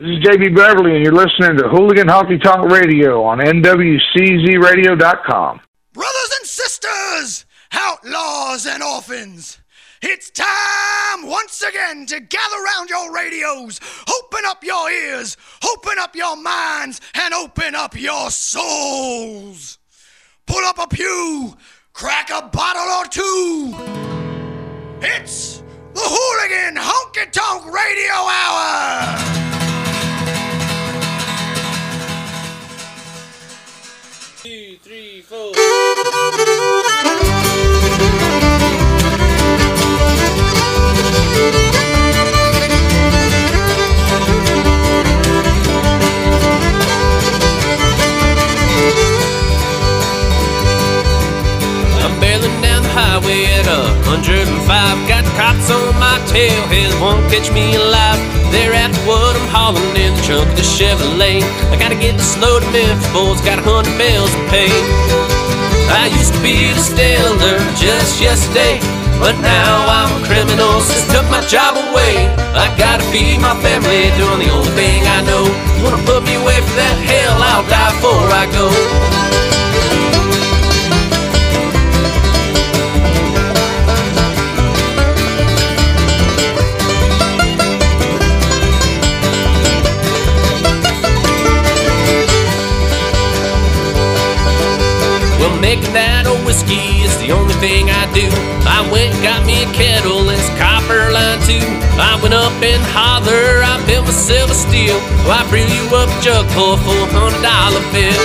This is JB Beverly, and you're listening to Hooligan Honky Tonk Radio on NWCZRadio.com. Brothers and sisters, outlaws and orphans, it's time once again to gather round your radios, open up your ears, open up your minds, and open up your souls. Pull up a pew, crack a bottle or two. It's the Hooligan Honky Tonk Radio Hour. Tail, hell won't catch me alive. They're after what I'm hauling in the trunk of the Chevrolet. I gotta get the slow to Memphis, boys, got a hundred bells to pay. I used to be the stellar just yesterday, but now I'm a criminal since took my job away. I gotta feed my family, doing the only thing I know. Wanna put me away from that hell, I'll die before I go. Whiskey is the only thing I do. I went and got me a kettle and it's copper line too. I went up and holler, I built myself a steel. Well, oh, I brew you up a jug full of hundred dollar bill.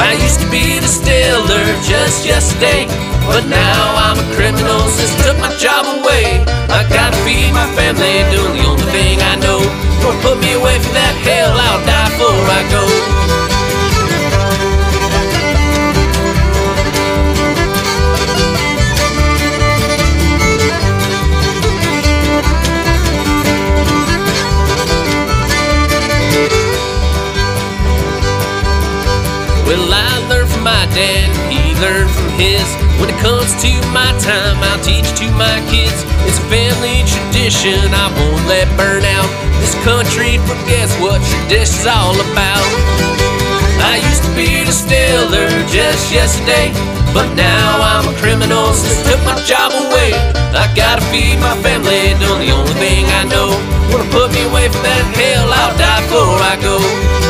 I used to be the stiller just yesterday, but now I'm a criminal since took my job away. I gotta feed my family, doing the only thing I know. Don't put me away from that hell, I'll die before I go. Dad, he learned from his. When it comes to my time, I'll teach to my kids. It's a family tradition I won't let burn out. This country forgets what tradition's all about. I used to be the stiller just yesterday, but now I'm a criminal since took my job away. I gotta feed my family, doing the only thing I know. Wanna put me away from that hell, I'll die before I go.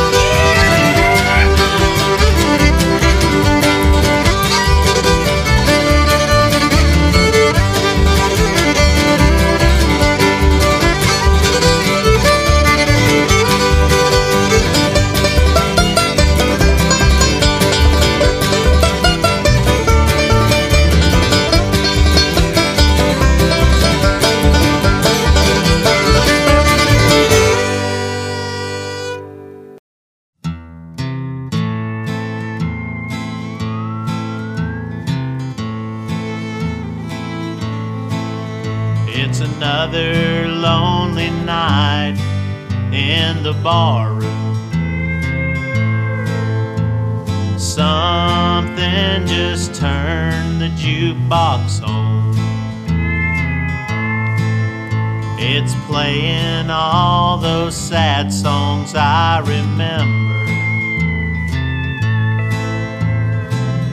Sad songs I remember.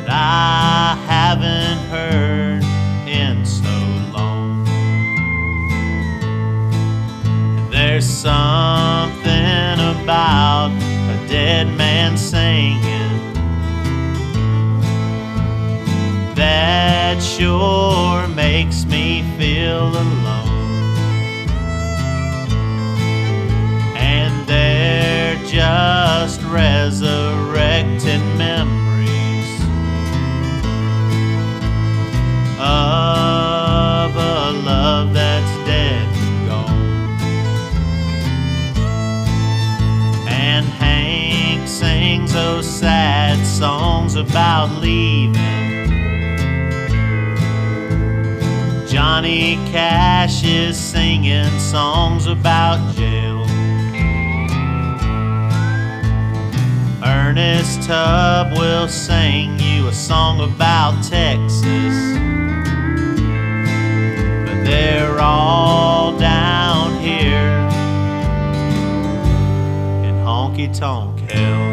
That I haven't heard in so long. There's something about a dead man singing that sure makes me feel alone. Just resurrected memories of a love that's dead and gone. And Hank sings those sad songs about leaving. Johnny Cash is singing songs about jail. Ernest Tubb will sing you a song about Texas. But they're all down here in honky tonk hell.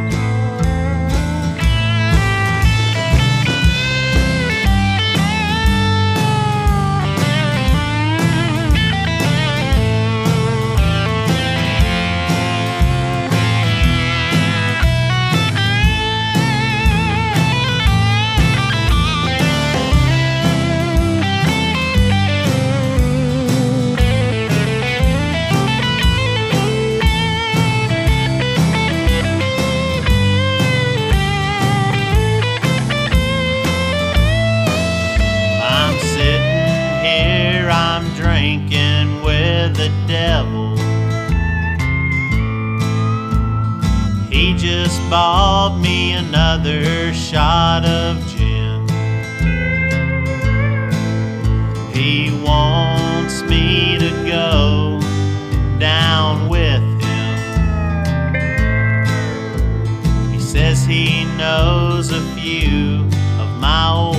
devil. He just bought me another shot of gin. He wants me to go down with him. He says he knows a few of my old.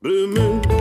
Blue moon.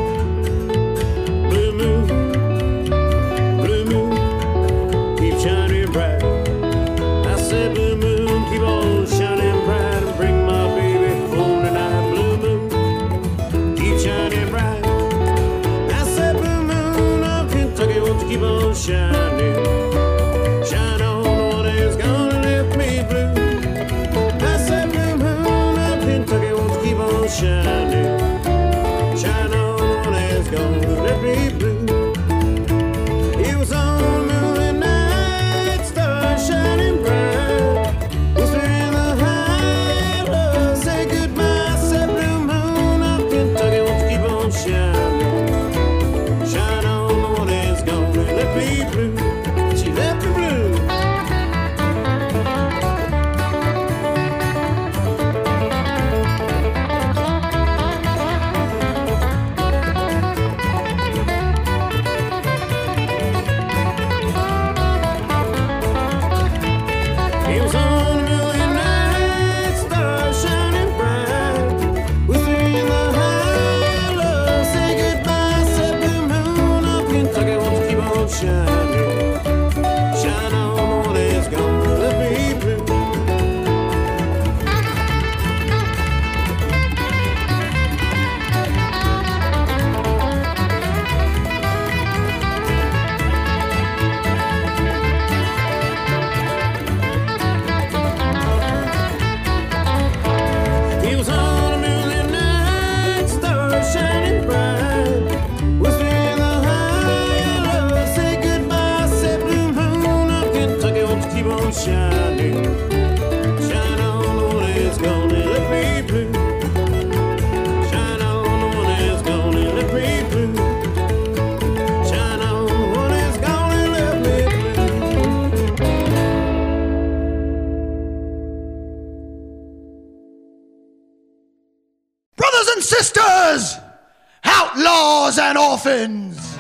orphans.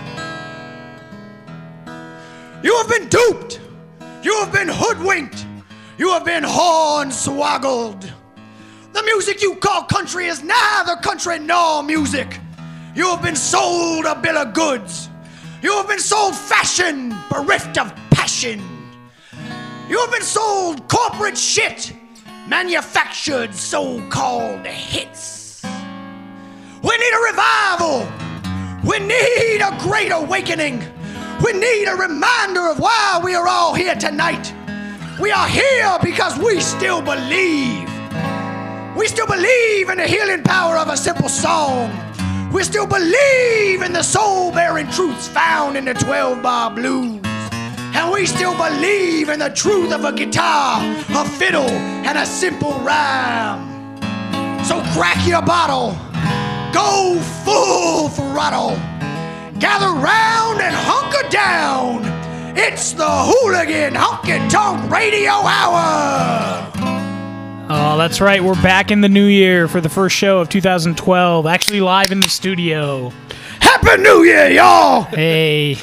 You have been duped. You have been hoodwinked. You have been hornswoggled. The music you call country is neither country nor music. You have been sold a bill of goods. You have been sold fashion bereft of passion. You have been sold corporate shit, manufactured so called hits. We need a revival. We need a great awakening. We need a reminder of why we are all here tonight. We are here because we still believe. We still believe in the healing power of a simple song. We still believe in the soul bearing truths found in the 12 bar blues. And we still believe in the truth of a guitar, a fiddle, and a simple rhyme. So crack your bottle, go full throttle, gather round and hunker down. It's the Hooligan Honky Tonk Radio Hour. Oh, that's right. We're back in the new year for the first show of 2012. Actually, live in the studio. Happy New Year, y'all! Hey,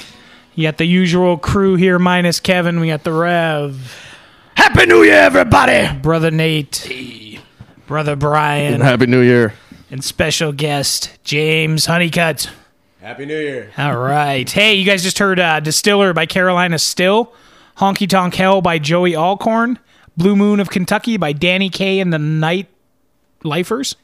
you got the usual crew here, minus Kevin. We got the Rev, Happy New Year, everybody! brother Nate, brother Brian, Happy New Year. And special guest James Honeycutt. Happy New Year. All right. Hey, you guys just heard uh, Distiller by Carolina Still, Honky Tonk Hell by Joey Allcorn, Blue Moon of Kentucky by Danny Kaye and the Night Lifers.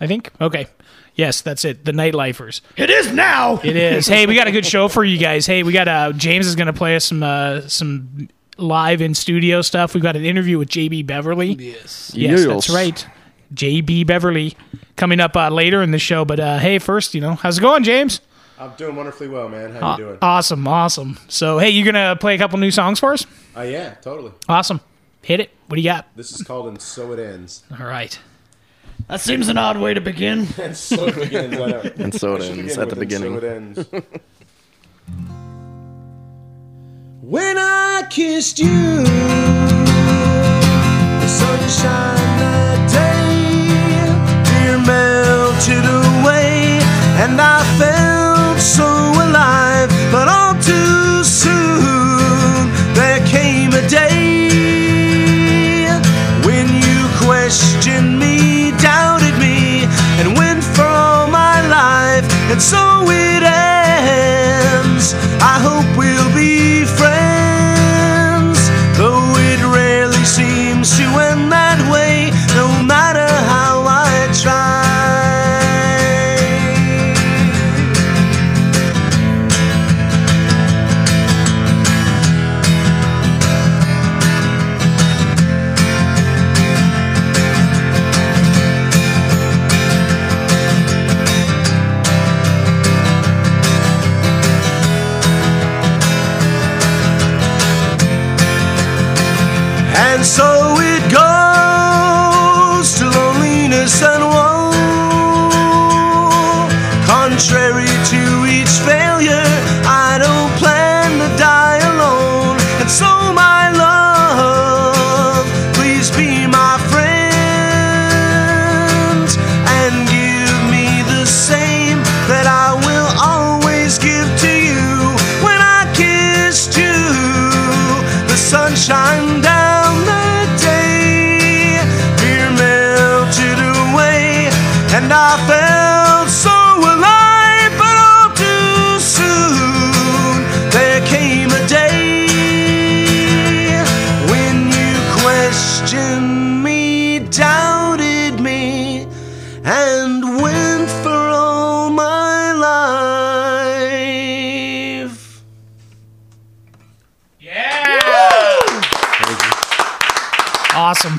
I think. Okay. Yes, that's it. The Night Lifers. It is now! It is. hey, we got a good show for you guys. Hey, we got uh James is going to play us some uh some live in studio stuff. We've got an interview with JB Beverly. Yes. Yes, Yes. that's right. JB Beverly coming up uh, later in the show, but uh hey, first, you know, how's it going, James? I'm doing wonderfully well, man. How you doing? Awesome, awesome. So, hey, you going to play a couple new songs for us? Uh, yeah, totally. Awesome. Hit it. What do you got? This is called And So It Ends. All right. That seems an odd way to begin. And so it begins. I know. And so it Should ends begin at the with And beginning. So it ends. when I kissed you, the sunshine that day, dear melted away, and I felt so alive. But all too soon, there came a day when you questioned me, doubted me, and went for all my life. And so it ends. I hope we'll so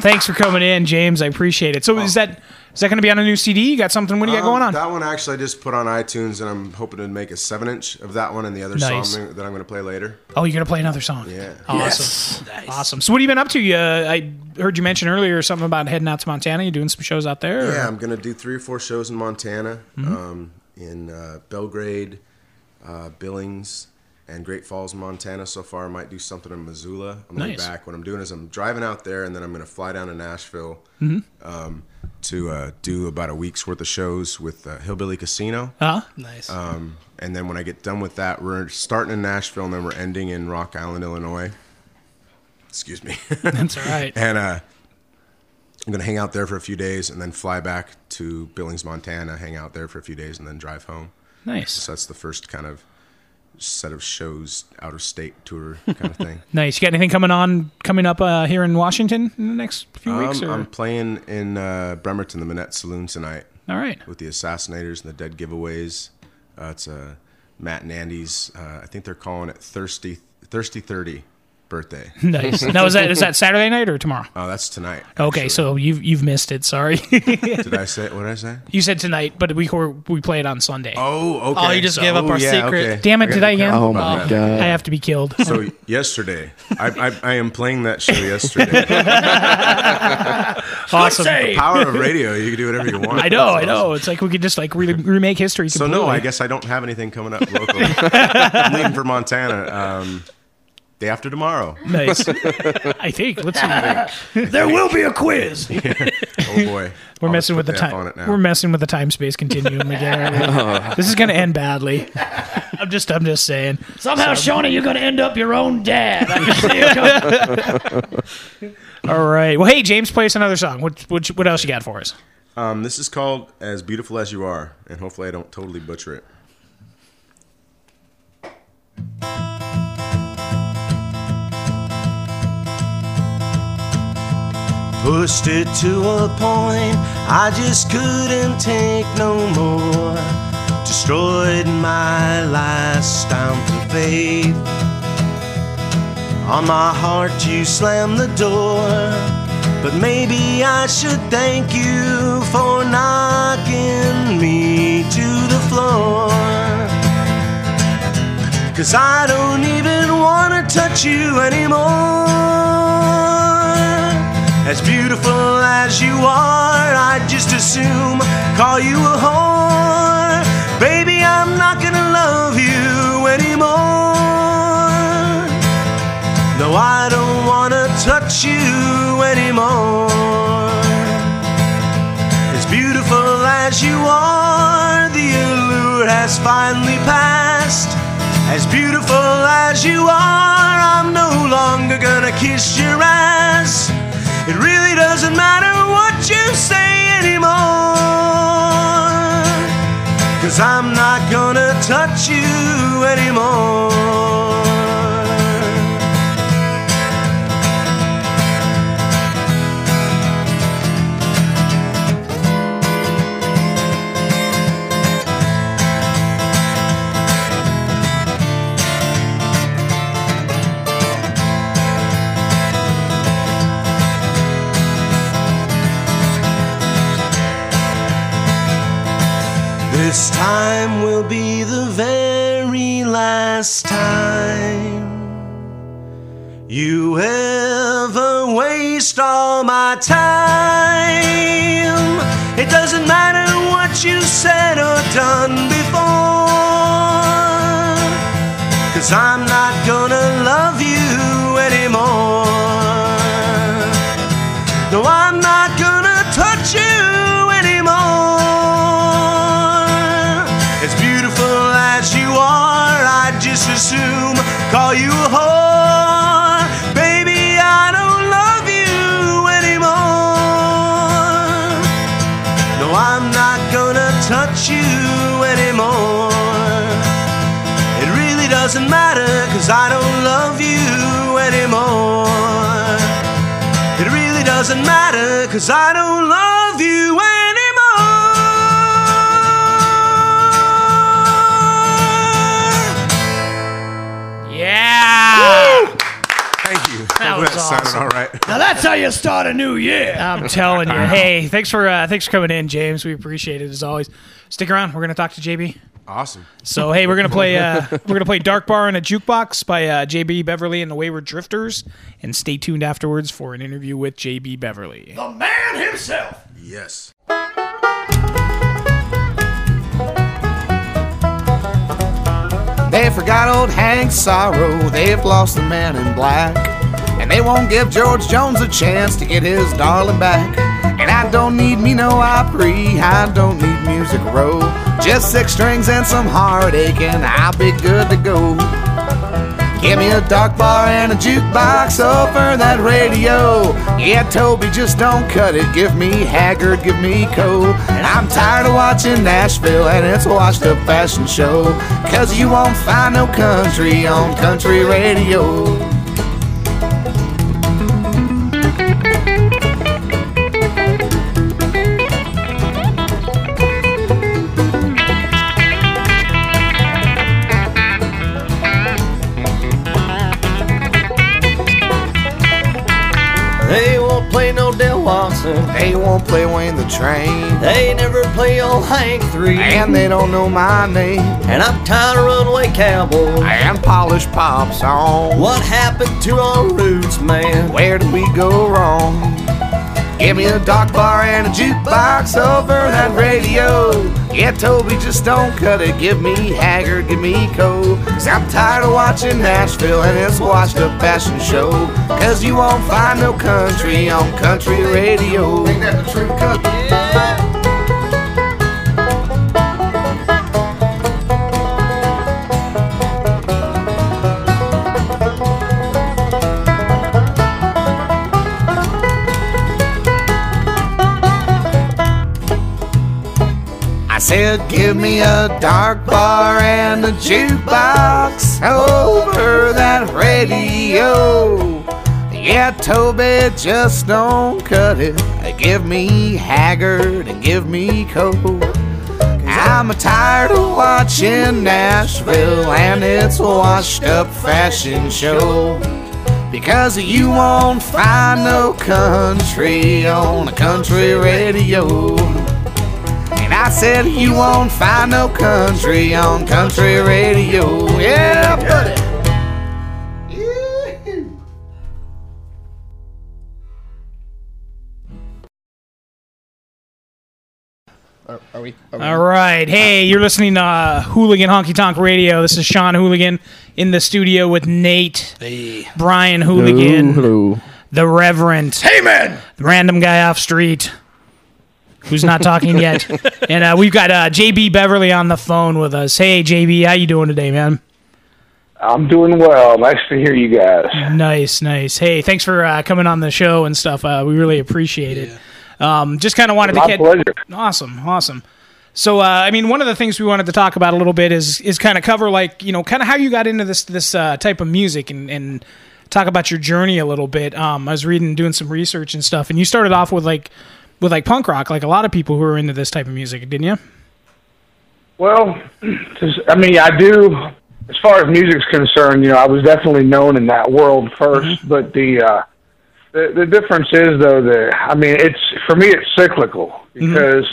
Thanks for coming in, James. I appreciate it. So, is that is that going to be on a new CD? You got something? What do you got Um, going on? That one actually I just put on iTunes, and I'm hoping to make a seven inch of that one and the other Nice. song that I'm going to play later. oh, you're going to play another song? Yeah. Awesome. Awesome. So, what have you been up to? You, uh, I heard you mention earlier something about heading out to Montana. You doing some shows out there? or- Yeah, I'm going to do three or four shows in Montana, Mm-hmm. um, in uh, Belgrade, uh, Billings, and Great Falls, Montana. So far, I might do something in Missoula. I'm going Nice. back. What I'm doing is I'm driving out there, and then I'm going to fly down to Nashville Mm-hmm. um, to uh, do about a week's worth of shows with uh, Hillbilly Casino. Huh? Nice. Um, and then when I get done with that, we're starting in Nashville, and then we're ending in Rock Island, Illinois. Excuse me. That's all right. and uh, I'm gonna hang out there for a few days and then fly back to Billings, Montana, hang out there for a few days, and then drive home. Nice. So that's the first kind of set of shows, out of state tour kind of thing. Nice. You got anything coming on coming up uh, here in Washington in the next few weeks? Um, Or? I'm playing in uh, Bremerton, the Manette Saloon tonight. All right. With the Assassinators and the Dead Giveaways. Uh, it's uh, Matt and Andy's. Uh, I think they're calling it Thirsty Thirsty Thirty birthday. Nice. Now is that is that Saturday night or tomorrow? Oh, that's tonight. Okay, so you've you've missed it. Sorry. Did I say what did I say? you said tonight, but we we play it on Sunday. Oh, okay. Oh, you just gave up Oh, our yeah, secret. okay. Damn it! I Did gotta I be again? Oh my that. god. I have to be killed. So yesterday, I, I I am playing that show yesterday. awesome. Power of radio, you can do whatever you want. I know, I know. It's like we could just like re- remake history. So no. I guess I don't have anything coming up locally. I'm leaving for Montana um, day after tomorrow. Nice. I think. Let's see. There will be a quiz. Oh boy, We're I'll messing with the put F on time. it now. We're messing with the time space continuum again. aren't this is going to end badly. I'm just. I'm just saying. Somehow, Shawnee, you're going to end up your own dad. I can see it coming. All right. Well, hey, James, play us another song. What what, what else you got for us? Um, this is called "As Beautiful as You Are," and hopefully I don't totally butcher it. Pushed it to a point I just couldn't take no more. Destroyed my last ounce of faith. On my heart, you slammed the door. But maybe I should thank you for knocking me to the floor. Cause I don't even wanna touch you anymore. As beautiful as you are, I'd just assume call you a whore. Baby, I'm not gonna love you anymore. No, I don't wanna touch you anymore. As beautiful as you are, the allure has finally passed. As beautiful as you are, I'm no longer gonna kiss your ass. It really doesn't matter what you say anymore. Cause I'm not gonna touch you anymore. This time will be the very last time you ever waste all my time. It doesn't matter what you said or done before, cause I'm not gonna love call you a whore. Baby, I don't love you anymore. No, I'm not gonna touch you anymore. It really doesn't matter, cause I don't love you anymore. It really doesn't matter, cause I don't love you all right. Now that's how you start a new year. I'm telling you. Hey, thanks for uh, thanks for coming in, James. We appreciate it as always. Stick around. We're gonna talk to JB. Awesome. So hey, we're gonna play uh, we're gonna play Dark Bar in a Jukebox by uh, JB Beverly and the Wayward Drifters, and stay tuned afterwards for an interview with JB Beverly. The man himself. Yes. They forgot old Hank Sorrow, they've lost the man in black. And they won't give George Jones a chance to get his darling back. And I don't need me no Opry, I don't need Music Row. Just six strings and some heartache, and I'll be good to go. Give me a dark bar and a jukebox over that radio. Yeah, Toby, just don't cut it. Give me Haggard, give me Coe. And I'm tired of watching Nashville and its washed up fashion show. Cause you won't find no country on country radio. They won't play Wayne the Train. They never play old Hank 3. And they don't know my name. And I'm tired of Runaway Cowboy. And polished pop songs. What happened to our roots, man? Where did we go wrong? Give me a dark bar and a jukebox over that radio. Yeah, Toby, just don't cut it. Give me Haggard, give me Coe. Cause I'm tired of watching Nashville and its watched a fashion show. Cause you won't find no country on country radio. Ain't that the true cut? I said, give me a dark bar and a jukebox over that radio. Yeah, Toby, just don't cut it. Give me Haggard and give me Coe. I'm tired of watching Nashville and its washed up fashion show. Because you won't find no country on a country radio. And I said you won't find no country on country radio. Yeah, buddy. Are, are we? Are we All right. Hey, you're listening to uh, Hooligan Honky Tonk Radio. This is Sean Hooligan in the studio with Nate, Brian Hooligan, Hello. the Reverend, Hey, man! the random guy off street who's not talking yet, and uh, we've got uh, JB Beverly on the phone with us. Hey, JB, how you doing today, man? I'm doing well. Nice to hear you guys. Nice, nice. Hey, thanks for uh, coming on the show and stuff. Uh, we really appreciate it. Um, just kind of wanted My to get pleasure. awesome, awesome. So, uh, I mean, one of the things we wanted to talk about a little bit is is kind of cover like you know kind of how you got into this this uh, type of music and and talk about your journey a little bit. Um, I was reading, doing some research and stuff, and you started off with like with like punk rock, like a lot of people who are into this type of music, didn't you? Well, I mean, I do. As far as music's concerned, you know, I was definitely known in that world 1st but the uh, the the difference is though that I mean, it's for me, it's cyclical because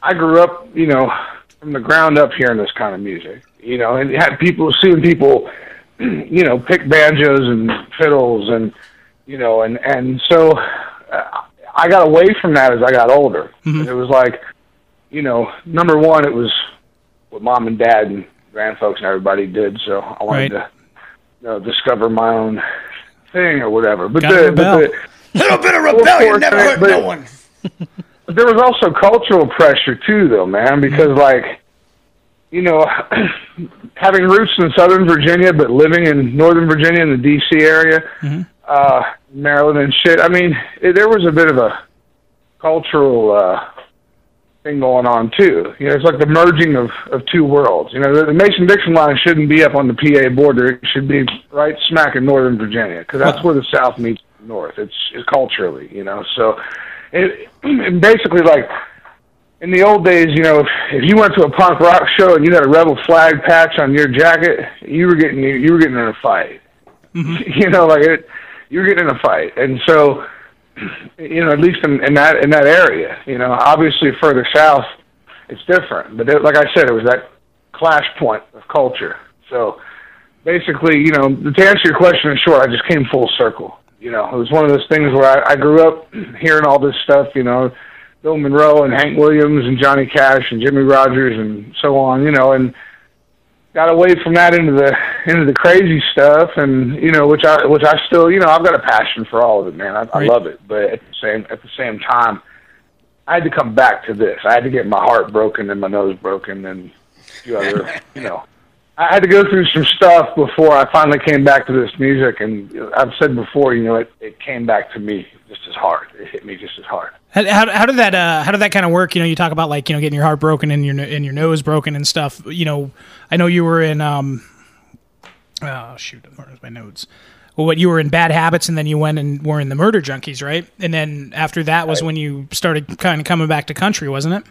I grew up, you know, from the ground up hearing this kind of music, you know, and had people seeing people, you know, pick banjos and fiddles and you know, and and so uh, I got away from that as I got older. Mm-hmm. And it was like, you know, number one, it was what mom and dad and grandfolks and everybody did. So I wanted Right. to, you know, discover my own thing or whatever. But Gotta the, but the Little bit of rebellion never man, hurt but- no one. but there was also cultural pressure too, though, man, mm-hmm. because like, you know, having roots in Southern Virginia but living in Northern Virginia in the D.C. area, mm-hmm. Uh, Maryland and shit. I mean, it, there was a bit of a cultural uh, thing going on too. You know, it's like the merging of of two worlds. You know, the, the Mason Dixon line shouldn't be up on the PA border. It should be right smack in Northern Virginia because that's where the South meets the North. It's, it's culturally, you know. So, it, and basically, like in the old days, you know, if, if you went to a punk rock show and you had a rebel flag patch on your jacket, you were getting you were getting in a fight. you know, like it, you were getting in a fight, and so you know, at least in, in that in that area, you know, obviously further south, it's different. But it, like I said, it was that clash point of culture. So basically, you know, to answer your question in short, I just came full circle. You know, it was one of those things where I, I grew up hearing all this stuff. You know, Bill Monroe and Hank Williams and Johnny Cash and Jimmie Rodgers and so on. You know, and got away from that into the into the crazy stuff and you know which I which I still you know I've got a passion for all of it man. I, I love it. But at the same at the same time I had to come back to this. I had to get my heart broken and my nose broken and a few other you know I had to go through some stuff before I finally came back to this music, and I've said before, you know, it, it came back to me just as hard. It hit me just as hard. How, how, how did that uh, how did that kind of work? You know, you talk about like you know getting your heart broken and your and your nose broken and stuff. You know, I know you were in um, oh shoot, where's my notes? Well, what you were in Bad Habits, and then you went and were in the Murder Junkies, right? And then after that was when you started kind of coming back to country, wasn't it?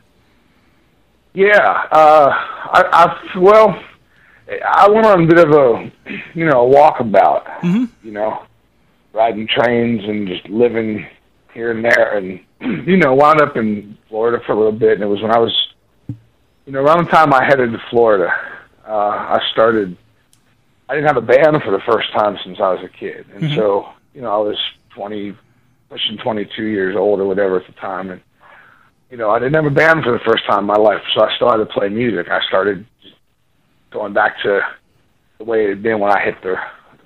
Yeah, uh, I, I well, I went on a bit of a, you know, a walkabout. Mm-hmm. You know, riding trains and just living here and there, and you know, wound up in Florida for a little bit. And it was when I was, you know, around the time I headed to Florida, uh, I started. I didn't have a band for the first time since I was a kid, and Mhm. so you know, I was twenty, pushing twenty-two years old or whatever at the time, and you know, I didn't have a band for the first time in my life, so I still had to play music. I started going back to the way it had been when I hit the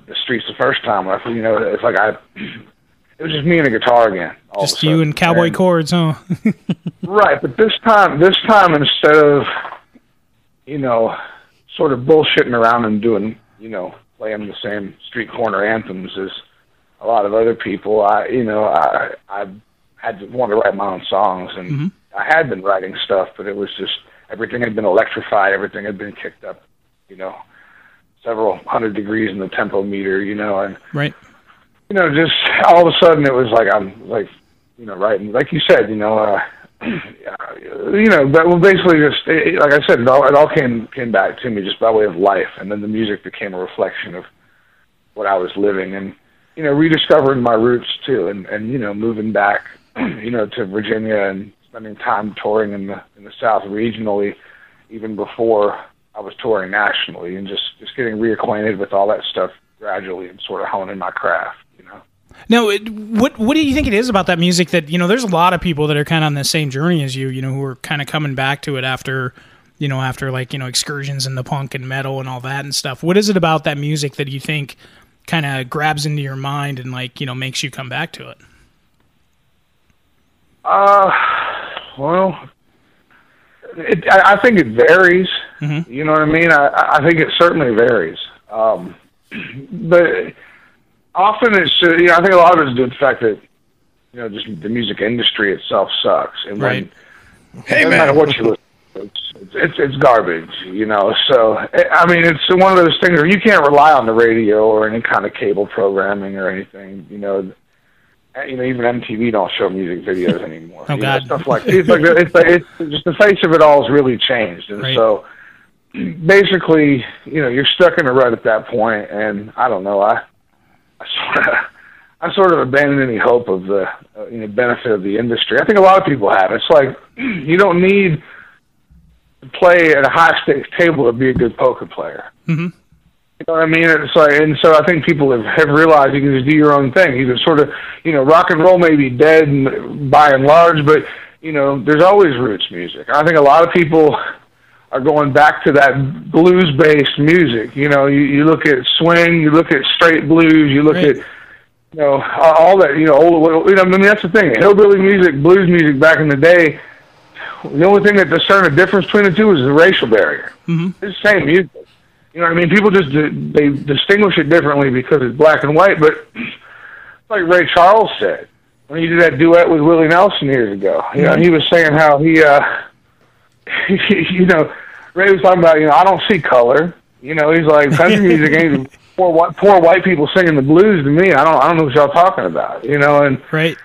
the streets the first time. I, you know, it's like I, it was just me and a guitar again. Just you and cowboy chords, huh? Right, but this time, this time instead of, you know, sort of bullshitting around and doing, you know, playing the same street corner anthems as a lot of other people, I, you know, I, I had to want to write my own songs, and mm-hmm. I had been writing stuff, but it was just everything had been electrified, everything had been kicked up, you know, several hundred degrees in the tempo meter, you know, and right. you know, just all of a sudden it was like I'm like, you know, writing, like you said, you know, uh, you know, but well, basically just it, like I said, it all, it all came came back to me just by way of life, and then the music became a reflection of what I was living, and you know, rediscovering my roots too, and and you know, moving back, you know, to Virginia and spending time touring in the in the South regionally, even before I was touring nationally, and just just getting reacquainted with all that stuff gradually and sort of honing my craft. No, it, what what do you think it is about that music that you know? There's a lot of people that are kind of on the same journey as you, you know, who are kind of coming back to it after, you know, after like you know excursions in the punk and metal and all that and stuff. What is it about that music that you think kind of grabs into your mind and like you know makes you come back to it? Uh, well, it, I, I think it varies. Mm-hmm. You know what I mean? I, I think it certainly varies. Um, but often it's, uh, you know, I think a lot of it is due to the fact that, you know, just the music industry itself sucks. And Right. when, hey, no matter what you listen to, it's, it's, it's garbage, you know? So, I I mean, it's one of those things where you can't rely on the radio or any kind of cable programming or anything, you know? Uh, You know, even MTV don't show music videos anymore. Oh, you know, God. stuff like it's like it's like it's just the face of it all has really changed, and Right. so basically, you know, you're stuck in a rut at that point, and I don't know, I, I sort of, I sort of abandoned any hope of the uh, you know benefit of the industry. I think a lot of people have. It's like you don't need to play at a high stakes table to be a good poker player. Mm-hmm. You know what I mean? It's like, and so I think people have, have realized you can just do your own thing. You can sort of, you know, rock and roll may be dead and, by and large, but you know, there's always roots music. I think a lot of people are going back to that blues-based music. You know, you, you look at swing, you look at straight blues, you look at, you know, all that. You know, old. You know, I mean, that's the thing. Hillbilly music, blues music back in the day. The only thing that discerned the difference between the two is the racial barrier. Mm-hmm. It's the same music. You know what I mean? People just they distinguish it differently because it's black and white. But like Ray Charles said when he did that duet with Willie Nelson years ago, you know, he was saying how he, uh, you know, Ray was talking about, you know, I don't see color. You know, he's like country music ain't poor white poor white people singing the blues to me. I don't I don't know what y'all talking about. You know, and right.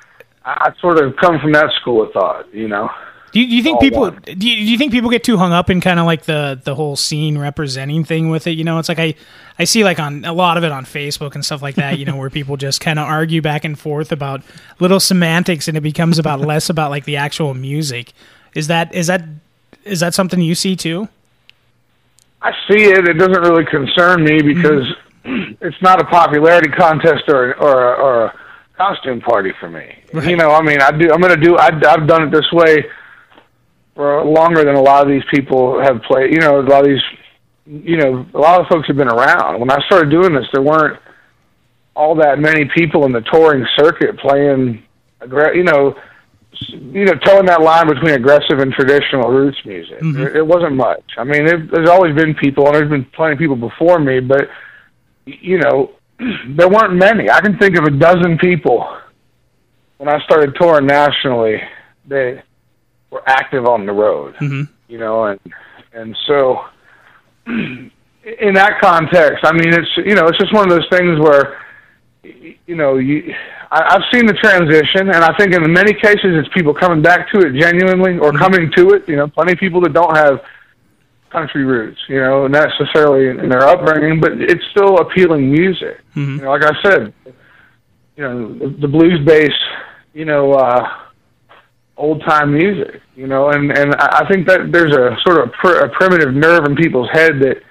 I, I sort of come from that school of thought. You know. Do you, do you think All people do you, do you think people get too hung up in kind of like the the whole scene representing thing with it? You know, it's like I I see like on a lot of it on Facebook and stuff like that. You know, where people just kind of argue back and forth about little semantics, and it becomes about less about like the actual music. Is that is that is that something you see too? I see it. It doesn't really concern me because mm-hmm. it's not a popularity contest or or, or a costume party for me. You know, I mean, I do. I'm going to do. I, I've done it this way for longer than a lot of these people have played. You know, a lot of these. You know, a lot of folks have been around. When I started doing this, there weren't all that many people in the touring circuit playing. You know, you know, towing that line between aggressive and traditional roots music. Mhm. It, wasn't much. I mean, it, there's always been people, and there's been plenty of people before me, but you know, there weren't many. I can think of a dozen people when I started touring nationally that were active on the road. Mhm. You know, and and so in that context, I mean, it's you know, it's just one of those things where you know, you I, I've seen the transition, and I think in many cases it's people coming back to it genuinely or coming to it. You know, plenty of people that don't have country roots, you know, necessarily in their upbringing, but it's still appealing music. You know, like I said, you know, the, the blues bass, you know, uh, old time music, you know, and and I I think that there's a sort of pr- a primitive nerve in people's head that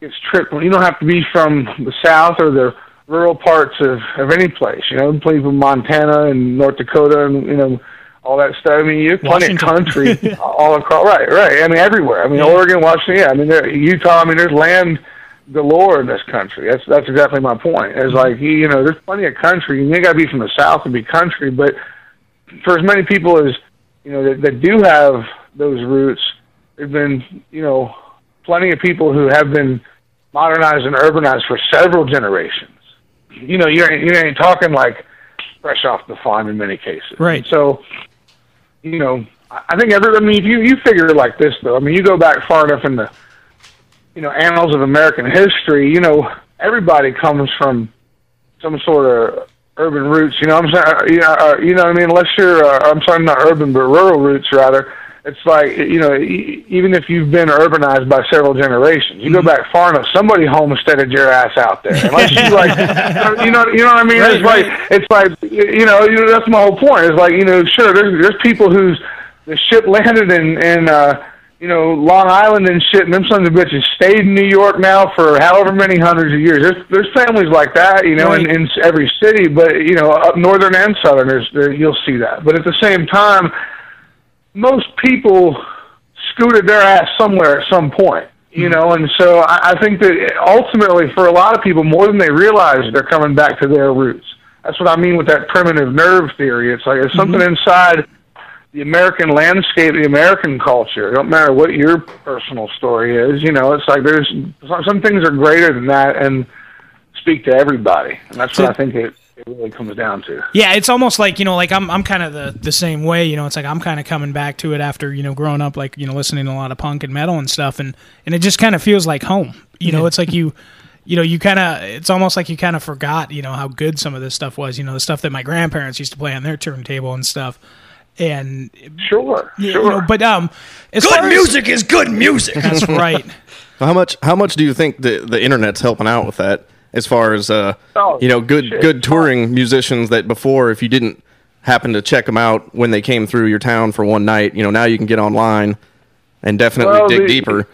gets tripped. You don't have to be from the south or the rural parts of of any place. You know, plenty from Montana and North Dakota and you know all that stuff. I mean, you have plenty of country all across. Right, right. I mean, everywhere. I mean, Oregon, Washington. Yeah, I mean, there, Utah. I mean, there's land galore in this country. That's that's exactly my point. It's mm-hmm. like you, you know, there's plenty of country. You ain't got to be from the south to be country, but for as many people as you know that, that do have those roots, there've been you know plenty of people who have been modernized and urbanized for several generations. You know, you ain't, you ain't talking like fresh off the farm in many cases. Right. So, you know, I think every. I mean, if you you figure it like this though, I mean, you go back far enough in the you know annals of American history. You know, everybody comes from some sort of urban roots. You know, what I'm saying, uh, you know, uh, you know what I mean. Unless you're, uh, I'm sorry, not urban, but rural roots rather. It's like you know, e- even if you've been urbanized by several generations, you go back far enough, somebody homesteaded your ass out there. Unless you like, you know, you know what I mean. Right, it's like it's like you know, you know, that's my whole point. It's like you know, sure, there's there's people whose the ship landed in in uh, you know Long Island and shit, and them sons of bitches stayed in New York now for however many hundreds of years. There's there's families like that, you know, in, in every city, but you know, up northern and southern, there's, there you'll see that. But at the same time, most people scooted their ass somewhere at some point. You hmm. know, and so I, I think that ultimately, for a lot of people, more than they realize, they're coming back to their roots. That's what I mean with that primitive nerve theory. It's like there's something mm-hmm. inside the American landscape, the American culture. It don't matter what your personal story is. You know, it's like there's some, some things are greater than that and speak to everybody, and that's what I think it, it really comes down to. Yeah, it's almost like you know, like I'm I'm kind of the the same way. You know, it's like I'm kind of coming back to it after you know growing up, like you know, listening to a lot of punk and metal and stuff, and and it just kind of feels like home. You know, Yeah. it's like you. You know, you kind of, it's almost like you kind of forgot, you know, how good some of this stuff was, you know, the stuff that my grandparents used to play on their turntable and stuff. And sure, you know, but, um, as Good far as- music is good music. That's right. How much? How much do you think the the internet's helping out with that? As far as uh, Oh, you know, good shit. good touring musicians that before, if you didn't happen to check them out when they came through your town for one night, you know, now you can get online and definitely Well, dig the- deeper.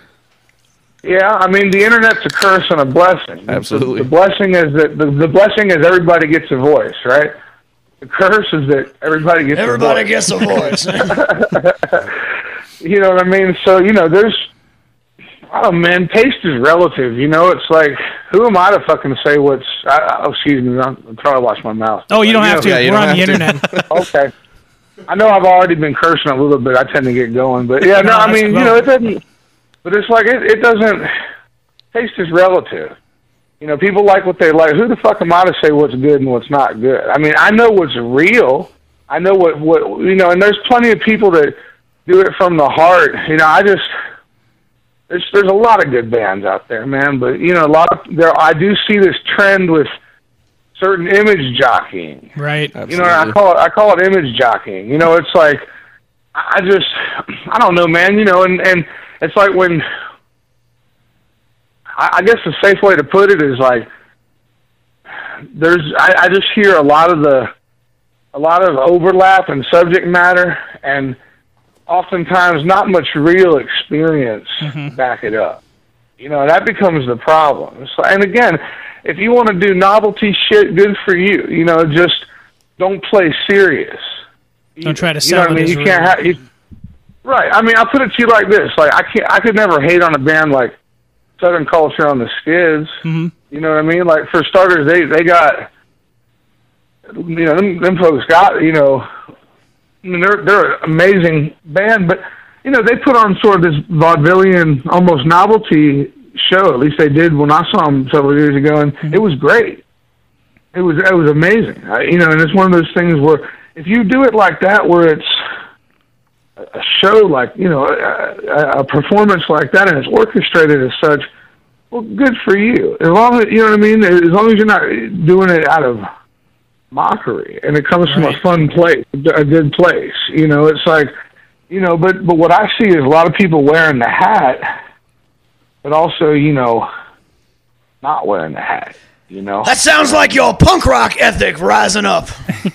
Yeah, I mean the internet's a curse and a blessing. Absolutely. The, the blessing is that the, the blessing is everybody gets a voice, right? The curse is that everybody gets Everybody a voice. gets a voice. you know what I mean? So you know, there's oh man, taste is relative. You know, it's like who am I to fucking say what's? I, I- oh, excuse me, I'm, I'm trying to wash my mouth. Oh, you don't Like, have to. know- We're on the internet. okay. I know I've already been cursing a little bit. I tend to get going, but yeah, no, No, I that's mean, you know, it doesn't. But it's like it, it doesn't. Taste is relative. You know, people like what they like. Who the fuck am I to say what's good and what's not good? I mean, I know what's real. I know what what you know, and there's plenty of people that do it from the heart. You know, I just there's there's a lot of good bands out there, man. But you know, a lot of there. I do see this trend with certain image jockeying. Right. You know, I call it I call it image jockeying. You know, it's like I I just I don't know, man. You know, and and it's like when I, I guess the safe way to put it is like there's I, I just hear a lot of the a lot of overlap in subject matter and oftentimes not much real experience back it up. You know, that becomes the problem. So, and again, if you want to do novelty shit, good for you. You know, just don't play serious. Don't try to sell. You know what I mean? You real. can't have you. Right. I mean, I'll put it to you like this: like I can't, I could never hate on a band like Southern Culture on the Skids. Mhm. You know what I mean? Like for starters, they they got, you know, them, them folks got you know I mean, they're they're an amazing band, but you know they put on sort of this vaudevillian, almost novelty show. At least they did when I saw them several years ago, and mm-hmm. it was great. It was it was amazing. I, you know, and it's one of those things where if you do it like that, where it's a show like you know a, a performance like that, and it's orchestrated as such. Well, good for you. As long as you know what I mean. As long as you're not doing it out of mockery, and it comes from a fun place, a good place. You know, it's like, you know, but but what I see is a lot of people wearing the hat, but also you know, not wearing the hat. You know, That sounds like your punk rock ethic rising up.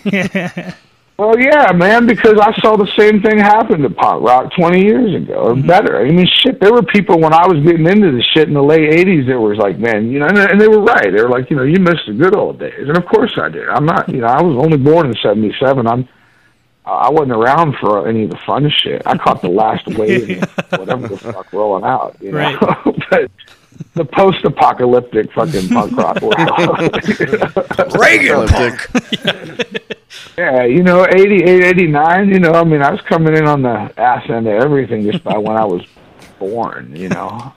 Well, yeah, man, because I saw the same thing happen to punk rock 20 years ago, or mm-hmm. better. I mean, shit, there were people when I was getting into the shit in the late 80s that was like, man, you know, and, and they were right. They were like, you know, you missed the good old days. And of course I did. I'm not, you know, I was only born in 77. I'm, I wasn't around for any of the fun shit. I caught the last wave, of whatever the fuck rolling out, you know. but the post-apocalyptic fucking punk rock world. Reagan punk. Yeah, you know, 88, 89, you know, I mean, I was coming in on the ass end of everything just by when I was born, you know.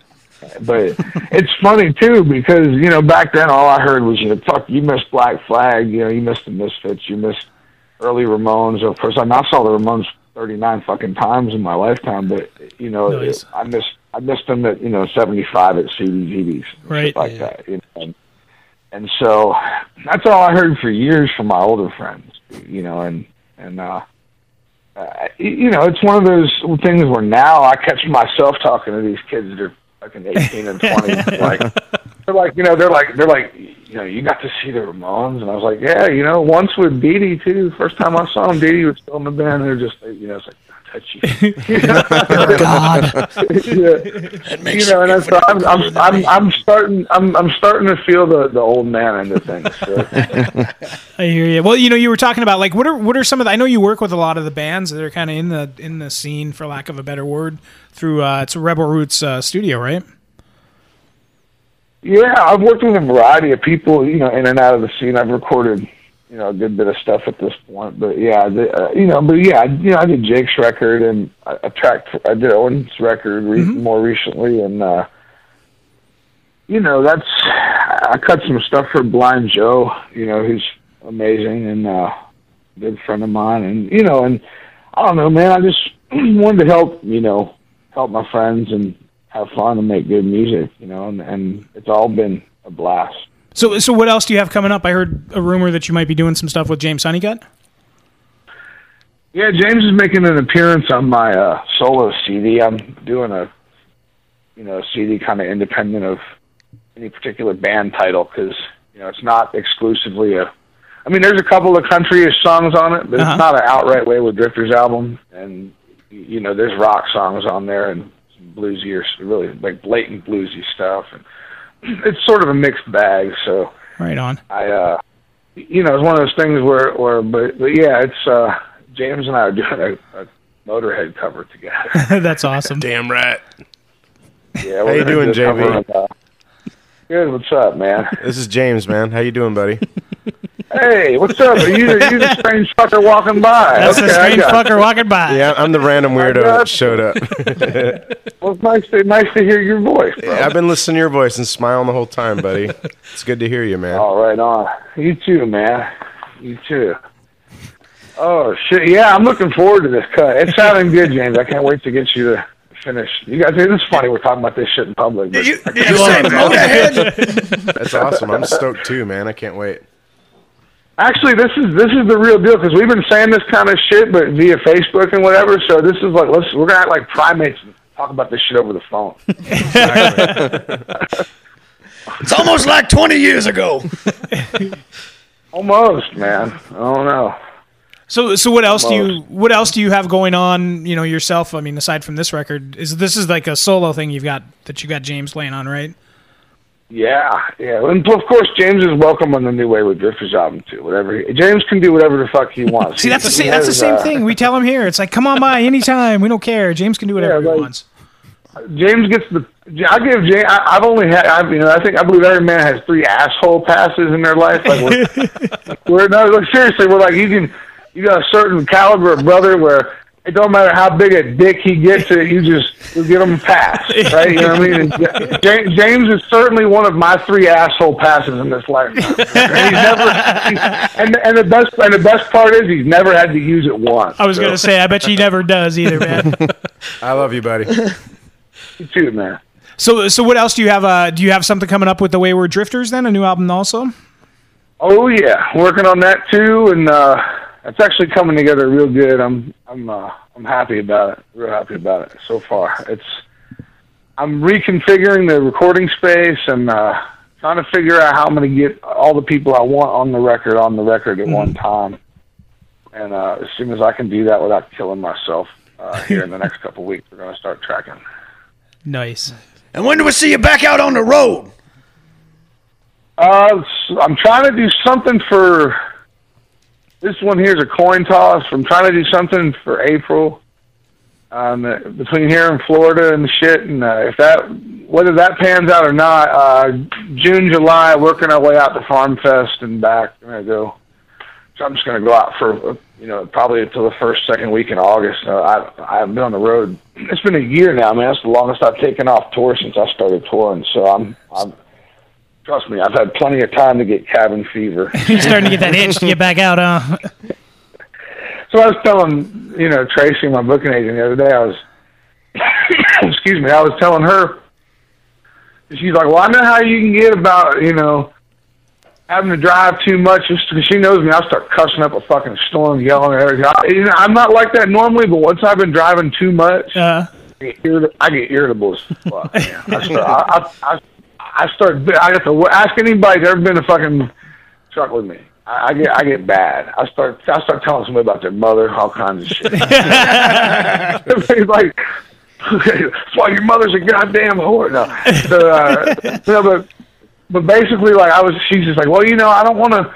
But it's funny, too, because, you know, back then all I heard was, you know, fuck, you missed Black Flag, you know, you missed the Misfits, you missed early Ramones. Of course, I, mean, I saw the Ramones 39 fucking times in my lifetime, but, you know, Nice. I missed I missed them at, you know, 75 at CBGBs. Right. Like that. You know, and, and so that's all I heard for years from my older friends, you know, and, and, uh, uh, you know, it's one of those things where now I catch myself talking to these kids that are fucking 18 and 20. like, they're like, you know, they're like, they're like, you know, you got to see the Ramones. And I was like, yeah, you know, once with Dee Dee too. First time I saw him, Dee Dee was still in the band. They're just, you know, it's like, touchy. God. yeah. you know, and so I'm, I'm, I'm, I'm starting, I'm, I'm starting to feel the, the old man end of things. So. I hear you. Well, you know, you were talking about like what are what are some of the? I know you work with a lot of the bands that are kind of in the in the scene, for lack of a better word, through uh, it's Rebel Roots uh, studio, right? Yeah, I've worked with a variety of people, you know, in and out of the scene. I've recorded, you know, a good bit of stuff at this point. But yeah, the, uh, you know, but yeah, you know, I did Jake's record and I, I tracked, I did Owen's record re- more recently, and uh, you know, that's I cut some stuff for Blind Joe, you know, who's amazing and uh, a good friend of mine, and you know, and I don't know, man, I just wanted to help, you know, help my friends and have fun and make good music, you know, and, and it's all been a blast. So, so what else do you have coming up? I heard a rumor that you might be doing some stuff with James Honeycutt. Yeah, James is making an appearance on my uh, solo CD. I'm doing a, you know, a CD kind of independent of any particular band title because you know it's not exclusively a. I mean, there's a couple of countryish songs on it, but Uh-huh. it's not an outright Wayward Drifters album. And you know, there's rock songs on there and bluesy or s- really like blatant bluesy stuff, and it's sort of a mixed bag. So Right on. I, uh, you know, it's one of those things where, where, but, but yeah, it's uh, James and I are doing a, a Motorhead cover together. That's awesome. Damn right. Yeah, How we're you doing, do a cover JV? Of, Good. What's up, man? This is James, man. How you doing, buddy? Hey, what's up? Are you the, you the strange fucker walking by? That's okay, a I strange got fucker walking by. Yeah, I'm the random weirdo that showed up. Well, it's nice to nice to hear your voice, bro. I've been listening to your voice and smiling the whole time, buddy. It's good to hear you, man. All right, on. You too, man. You too. Oh shit! Yeah, I'm looking forward to this cut. It's sounding good, James. I can't wait to get you to finish. You guys, it's funny. We're talking about this shit in public. But You, I you can't say That's awesome. I'm stoked too, man. I can't wait. Actually, this is this is the real deal because we've been saying this kind of shit, but via Facebook and whatever. So this is like let's we're gonna act like primates and talk about this shit over the phone. It's almost like 20 years ago. Almost, man. I don't know. So, so what else do you what else do you have going on? You know yourself. I mean, aside from this record, is this is like a solo thing you've got that you got James playing on, right? Yeah, yeah, and of course James is welcome on the new Wayward Drifters album too. Whatever he, James can do, whatever the fuck he wants. See, that's the same, that's the same uh, thing. We tell him here. It's like, come on by anytime. We don't care. James can do whatever Yeah, he wants. James gets the. I give James. I, I've only had. I've, you know, I think I believe every man has three asshole passes in their life. Like we're, we're no, look, seriously, we're like you can. You got a certain caliber of brother where it don't matter how big a dick he gets it, you just you give him a pass, right? You know what I mean? And James, James is certainly one of my three asshole passes in this lifetime. And he's never, he's- and and the best and the best part is he's never had to use it once. I was gonna say, I bet he never does either, man. I love you, buddy. You too, man. So, so what else do you have? Uh, do you have something coming up with the Wayward Drifters? Then a new album also. Oh yeah, working on that too, and uh, it's actually coming together real good. I'm I'm uh, I'm happy about it. Real happy about it so far. It's I'm reconfiguring the recording space and uh, trying to figure out how I'm going to get all the people I want on the record on the record at one time. And uh, as soon as I can do that without killing myself uh, here in the next couple weeks, we're going to start tracking. Nice. And when do we see you back out on the road? Uh, s- I'm trying to do something for this one. Here's a coin toss. I'm trying to do something for April. Um, between here and Florida and shit, and uh, if that whether that pans out or not, uh, June, July, working our way out to Farm Fest and back. I'm gonna go. So I'm just gonna go out for you know probably until the first second week in August. Uh, I I haven't been on the road. It's been a year now, man. It's the longest I've taken off tour since I started touring. So I'm I'm Trust me, I've had plenty of time to get cabin fever. You're starting to get that itch to get back out, huh? So I was telling, you know, Tracy, my booking agent, the other day, I was, excuse me, I was telling her, she's like, well, I know how you can get about, you know, having to drive too much just because she knows me. I'll start cussing up a fucking storm, yelling at everything. I, you know, I'm not like that normally, but once I've been driving too much, uh, I, get irrit- I get irritable as fuck. I start, I, I, I, I start, I have to ask anybody who's ever been in a fucking truck with me. I, I get, I get bad. I start, I start telling somebody about their mother, all kinds of shit. It's like, that's why your mother's a goddamn whore. No, so, uh, no, but, but basically, like, I was, she's just like, well, you know, I don't want to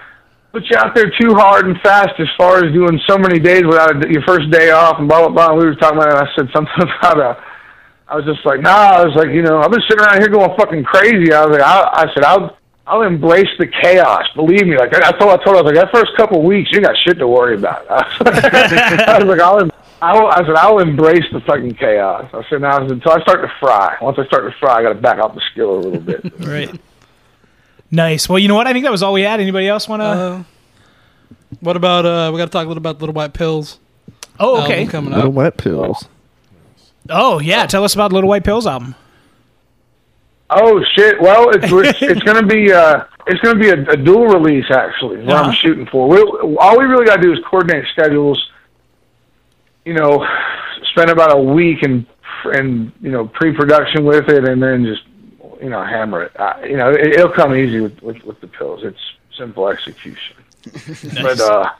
put you out there too hard and fast as far as doing so many days without a, your first day off and blah blah blah. And we were talking about it. And I said something about uh I was just like, nah. I was like, you know, I've been sitting around here going fucking crazy. I was like, I, I said, I'll I'll embrace the chaos. Believe me. Like I told I told I was like, that first couple of weeks, you got shit to worry about. I was like, I'll. em- I'll, I said I'll embrace the fucking chaos. I said now until I start to fry. Once I start to fry, I got to back off the skill a little bit. right. Nice. Well, you know what? I think that was all we had. Anybody else want to? Uh, what about uh? We got to talk a little about Little White Pills. oh, okay. coming up. Little White wet pills. Oh, yeah. Tell us about Little White Pills album. Oh shit! Well, it's it's, it's going to be uh, it's going to be a, a dual release actually. What Uh-huh. I'm shooting for. We, all we really got to do is coordinate schedules. You know, spend about a week and and you know pre-production with it, and then just you know hammer it. Uh, you know, it, it'll come easy with, with with the pills. It's simple execution. But uh,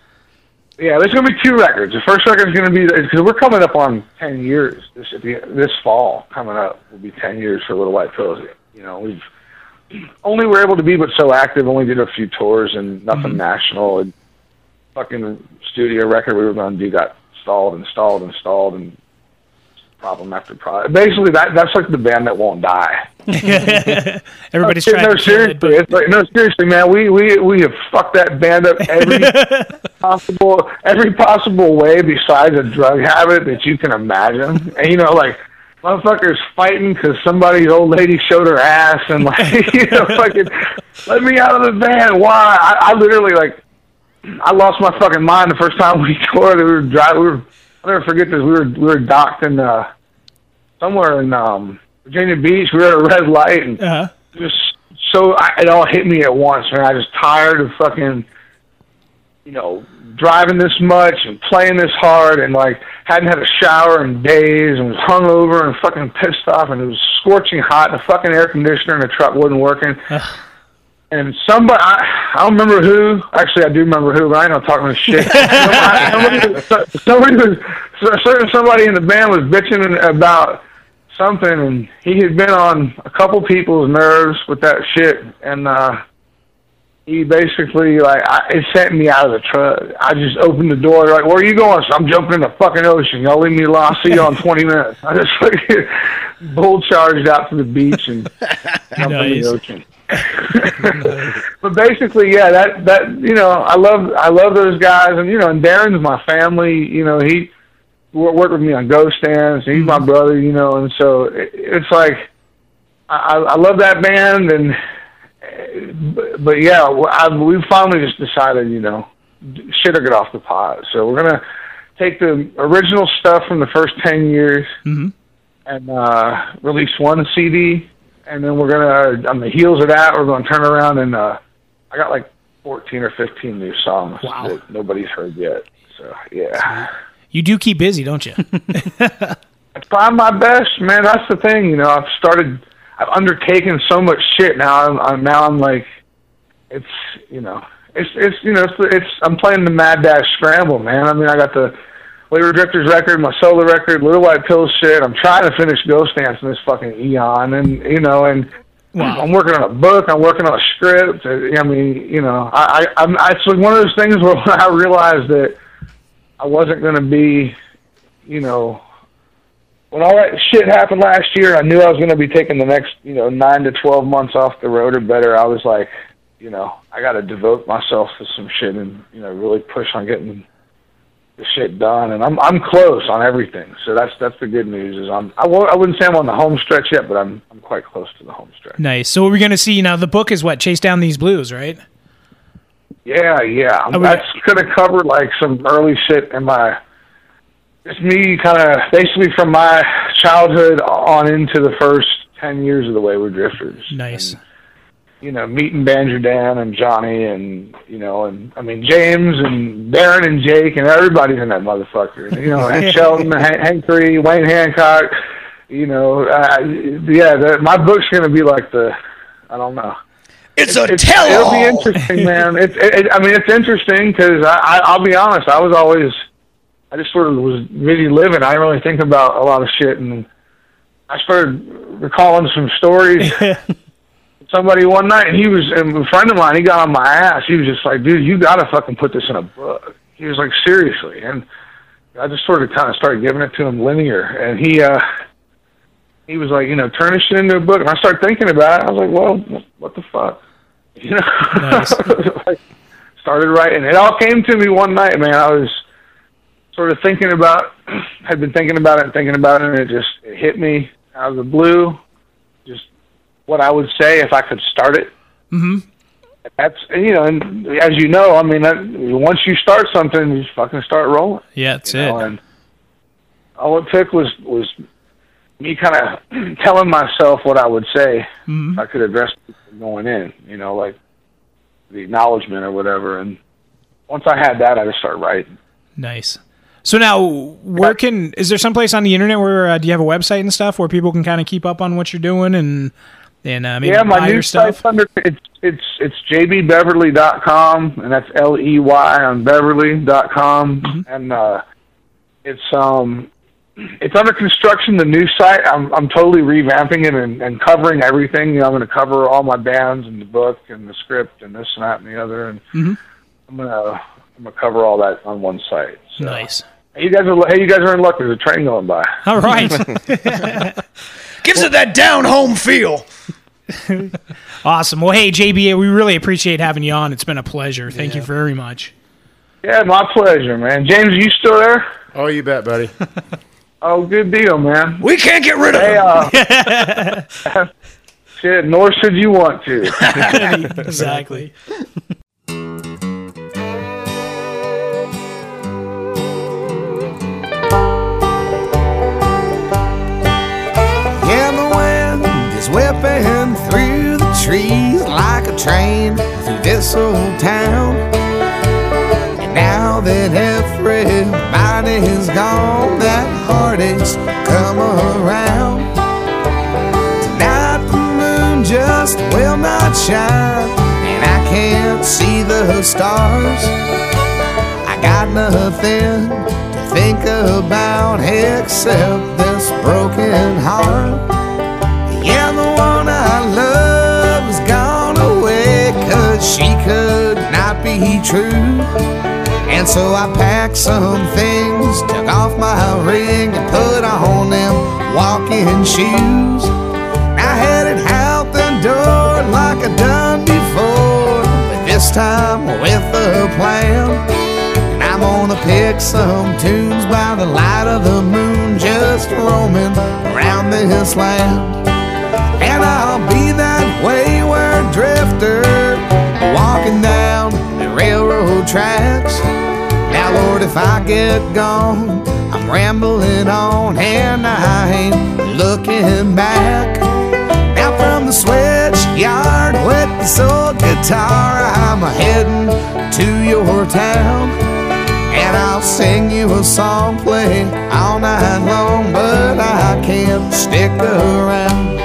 yeah, there's going to be two records. The first record is going to be because we're coming up on ten years. This this fall coming up will be ten years for Little White Pills. You know, we've only were able to be but so active. Only did a few tours and nothing mm-hmm. national. And fucking studio record we were going to do got stalled and stalled and stalled and problem after problem. Basically, that that's like the band that won't die. Everybody's no, trying no, it, seriously, it's like no, seriously, man. We we we have fucked that band up every possible every possible way besides a drug habit that you can imagine. And you know, like motherfuckers fighting because somebody's old lady showed her ass, and like you know, fucking let me out of the van. Why? I, I literally like I lost my fucking mind the first time we toured. We were driving. We were. I'll never forget this. We were we were docked in uh somewhere in um Virginia Beach. We were at a red light and Uh-huh. just so I, it all hit me at once, man. I was tired of fucking, you know, driving this much and playing this hard, and like hadn't had a shower in days, and was hungover and fucking pissed off, and it was scorching hot. The fucking air conditioner in the truck wasn't working. And somebody, I, I don't remember who. Actually, I do remember who, but I ain't not talking shit. somebody, somebody, somebody was, certain somebody in the band was bitching about something, and he had been on a couple people's nerves with that shit, and uh, he basically like I, it sent me out of the truck. I just opened the door, like, "Where are you going?" So I'm jumping in the fucking ocean. Y'all leave me alone. I'll see you on 20 minutes. I just like bull charged out to the beach and jumped in the ocean. but basically, yeah, that that you know, I love I love those guys, and you know, and Darren's my family. You know, he worked with me on Ghost Dance. He's my brother. You know, and so it, it's like I, I love that band, and but, but yeah, I, we finally just decided, you know, shit or get off the pot. So we're gonna take the original stuff from the first ten years Mm-hmm. and uh, release one CD, and then we're gonna on the heels of that, we're gonna turn around and uh, I got like fourteen or fifteen new songs that nobody's heard yet. So yeah, You do keep busy, don't you? I try my best, man. That's the thing, you know. I've started, I've undertaken so much shit. Now I'm, I'm now I'm like, it's you know, it's it's you know, it's, it's I'm playing the Mad Dash Scramble, man. I mean, I got the Wayward Drifters record, my solo record, Little White Pill shit. I'm trying to finish Ghost Dance in this fucking eon, and you know, and I'm working on a book. I'm working on a script. uh, I mean, you know, I, I I'm I, it's like one of those things where I realized that I wasn't going to be, you know, when all that shit happened last year, I knew I was going to be taking the next, you know, nine to twelve months off the road or better. I was like, you know, I got to devote myself to some shit and you know really push on getting the shit done. And I'm I'm close on everything. So that's that's the good news. Is I'm I, w- I wouldn't say I'm on the home stretch yet, but I'm I'm quite close to the home stretch. nice. So what we're gonna see now. The book is what? Chase down these blues, right? Yeah, yeah. I would- That's gonna cover like some early shit in my. It's me kind of basically from my childhood on into the first ten years of the Wayward Drifters. Nice. You know, meeting Banjo Dan and Johnny and you know, and I mean James and Darren and Jake and everybody's in that motherfucker. You know, and Sheldon, Han- Hank Three, Wayne Hancock. You know, uh, yeah. The, my book's gonna be like the, I don't know. It's a tell. It'll be interesting, man. It's, it, it, I mean, it's interesting because I, I, I'll be honest. I was always, I just sort of was busy living. I didn't really think about a lot of shit, and I started recalling some stories. Somebody one night, and he was and a friend of mine. He got on my ass. He was just like, "Dude, you got to fucking put this in a book." He was like, "Seriously," and I just sort of kind of started giving it to him linear, and he. uh he was like, you know, turn this shit into a book. And I started thinking about it. I was like, well, what the fuck? You know, like, started writing. It all came to me one night, man. I was sort of thinking about, had been thinking about it and thinking about it, and it just it hit me out of the blue. Just what I would say if I could start it. Mm-hmm. That's you know, and as you know, I mean, that, once you start something, you just fucking start rolling. Yeah, that's it. know, and all it took was was me kind of telling myself what I would say Mhm. if I could address going in, you know, like the acknowledgement or whatever. And once I had that, I just started writing. Nice. So now, where can is there someplace on the internet where uh, do you have a website and stuff where people can kind of keep up on what you're doing and and uh, maybe yeah, my buy new stuff? under it's it's it's jbbeverly.com and that's L E Y on beverly.com Mm-hmm. and uh it's um it's under construction the new site i'm i'm totally revamping it and, and covering everything you know i'm going to cover all my bands and the book and the script and this and that and the other and Mhm. i'm going to i'm going to cover all that on one site so. Nice. hey you guys are hey you guys are in luck there's a train going by All right. Gives it that down home feel. awesome. Well, hey JBA, we really appreciate having you on. It's been a pleasure. Thank you very much. yeah my pleasure man james you still there Oh, you bet, buddy. Oh, good deal, man. We can't get rid of hey, him. Uh, shit, nor should you want to. exactly. Yeah, the wind is whipping through the trees like a train through this old town. And now that everybody's gone, that heartache's come around. Tonight the moon just will not shine, and I can't see the stars. I got nothing to think about except this broken heart. Yeah, the one I love has gone away, cause she could not be true. And so I packed some things, took off my ring, and put on them walking shoes. I headed out the door like I'd done before, but this time with a plan. And I'm gonna pick some tunes by the light of the moon, just roaming around this land. And I'll be that wayward drifter, walking down the railroad tracks. Now, Lord, if I get gone, I'm rambling on and I ain't looking back. Now, from the switch yard with the soul guitar, I'm heading to your town. And I'll sing you a song, play all night long, but I can't stick around.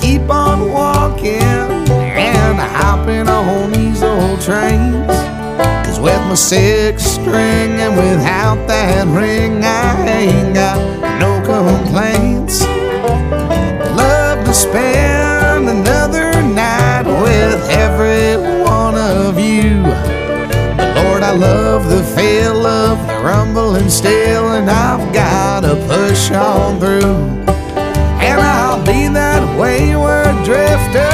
Keep on walking and hopping on these old trains. Cause with my six string and without that ring, I ain't got no complaints. Love to spend another night with every one of you. But Lord, I love the feel of the rumbling still, and I've gotta push on through. Wayward drifter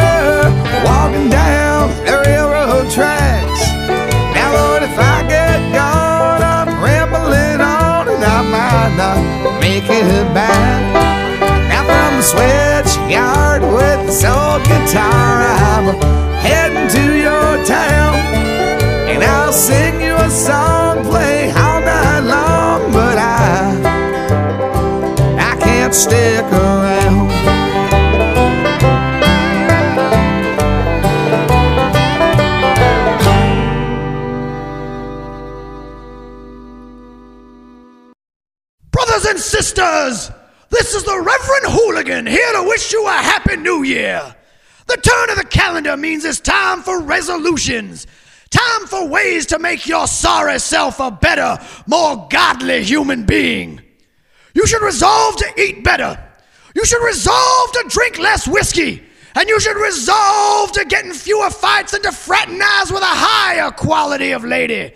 walking down the railroad tracks. Now, Lord, if I get gone, I'm rambling on and I might not make it back. Now, from the switch yard with the soul guitar, I'm heading to your town. And I'll sing you a song, play all night long, but I I can't stick around. And sisters, this is the Reverend Hooligan here to wish you a Happy New Year. The turn of the calendar means it's time for resolutions. Time for ways to make your sorry self a better, more godly human being. You should resolve to eat better. You should resolve to drink less whiskey. And you should resolve to get in fewer fights and to fraternize with a higher quality of lady.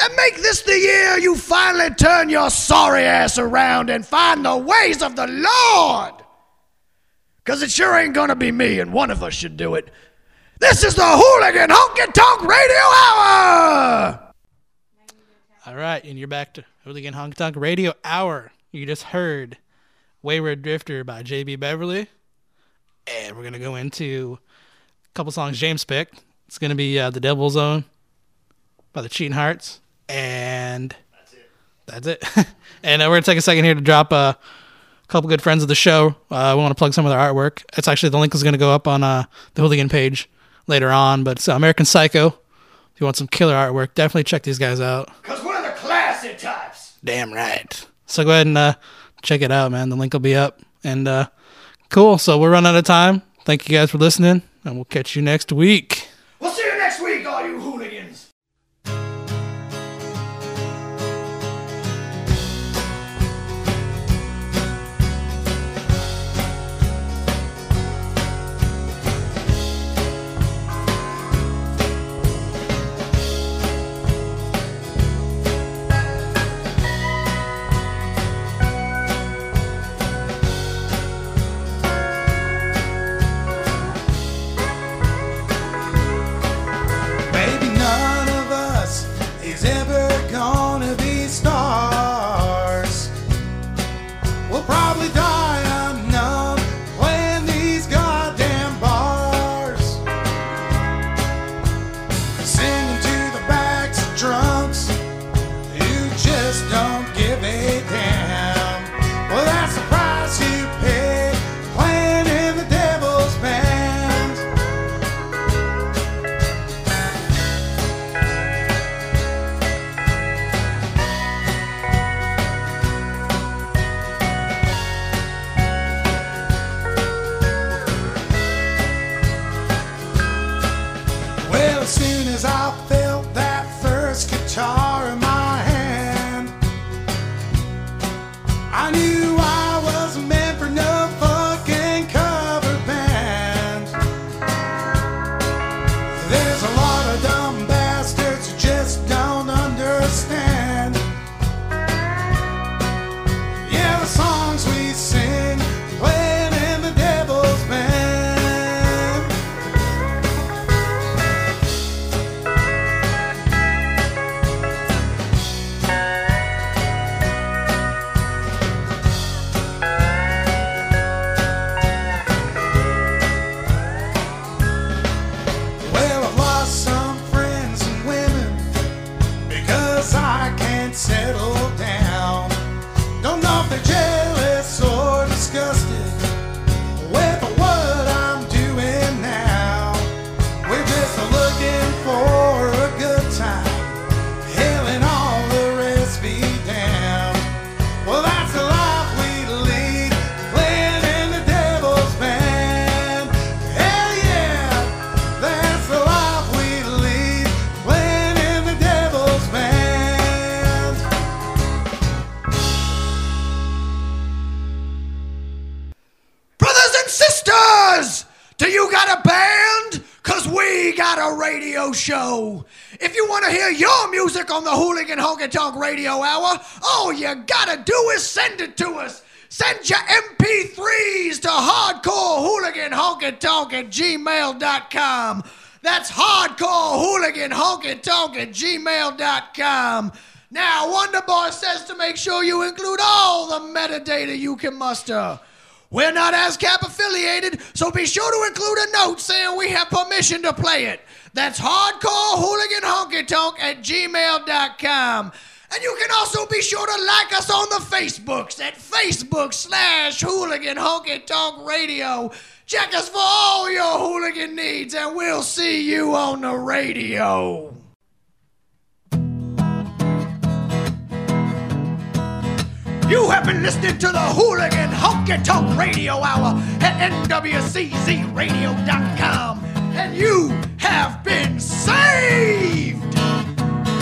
And make this the year you finally turn your sorry ass around and find the ways of the Lord. Because it sure ain't gonna be me, and one of us should do it. This is the Hooligan Honky Tonk Radio Hour! All right, and you're back to Hooligan Honk Tonk Radio Hour. You just heard Wayward Drifter by JB Beverly. And we're going to go into a couple songs James picked. It's gonna be uh, the Devil's Zone by the Cheating Hearts, and that's it. That's it. and uh, we're gonna take a second here to drop uh, a couple good friends of the show. Uh, we want to plug some of their artwork. It's actually the link is gonna go up on uh, the Hooligan page later on, but it's American Psycho. If you want some killer artwork, definitely check these guys out. Cause we're the classy types. Damn right. So go ahead and uh, check it out, man. The link will be up. And uh, cool. So we're running out of time. Thank you guys for listening, and we'll catch you next week. Honky Tonk Radio Hour, all you gotta do is send it to us. Send your MP3s to hardcore hooligan at gmail.com. That's hardcore hooligan at gmail.com. Now, Wonderboy says to make sure you include all the metadata you can muster. We're not ASCAP affiliated, so be sure to include a note saying we have permission to play it. That's hardcore hooligan honky tonk at gmail.com. And you can also be sure to like us on the Facebooks at Facebook slash hooligan honky tonk radio. Check us for all your hooligan needs, and we'll see you on the radio. You have been listening to the Hooligan Honky Tonk Radio Hour at NWCZRadio.com, and you have been saved!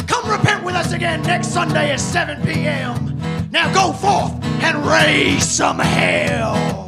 Come repent with us again next Sunday at 7 p.m. Now go forth and raise some hell!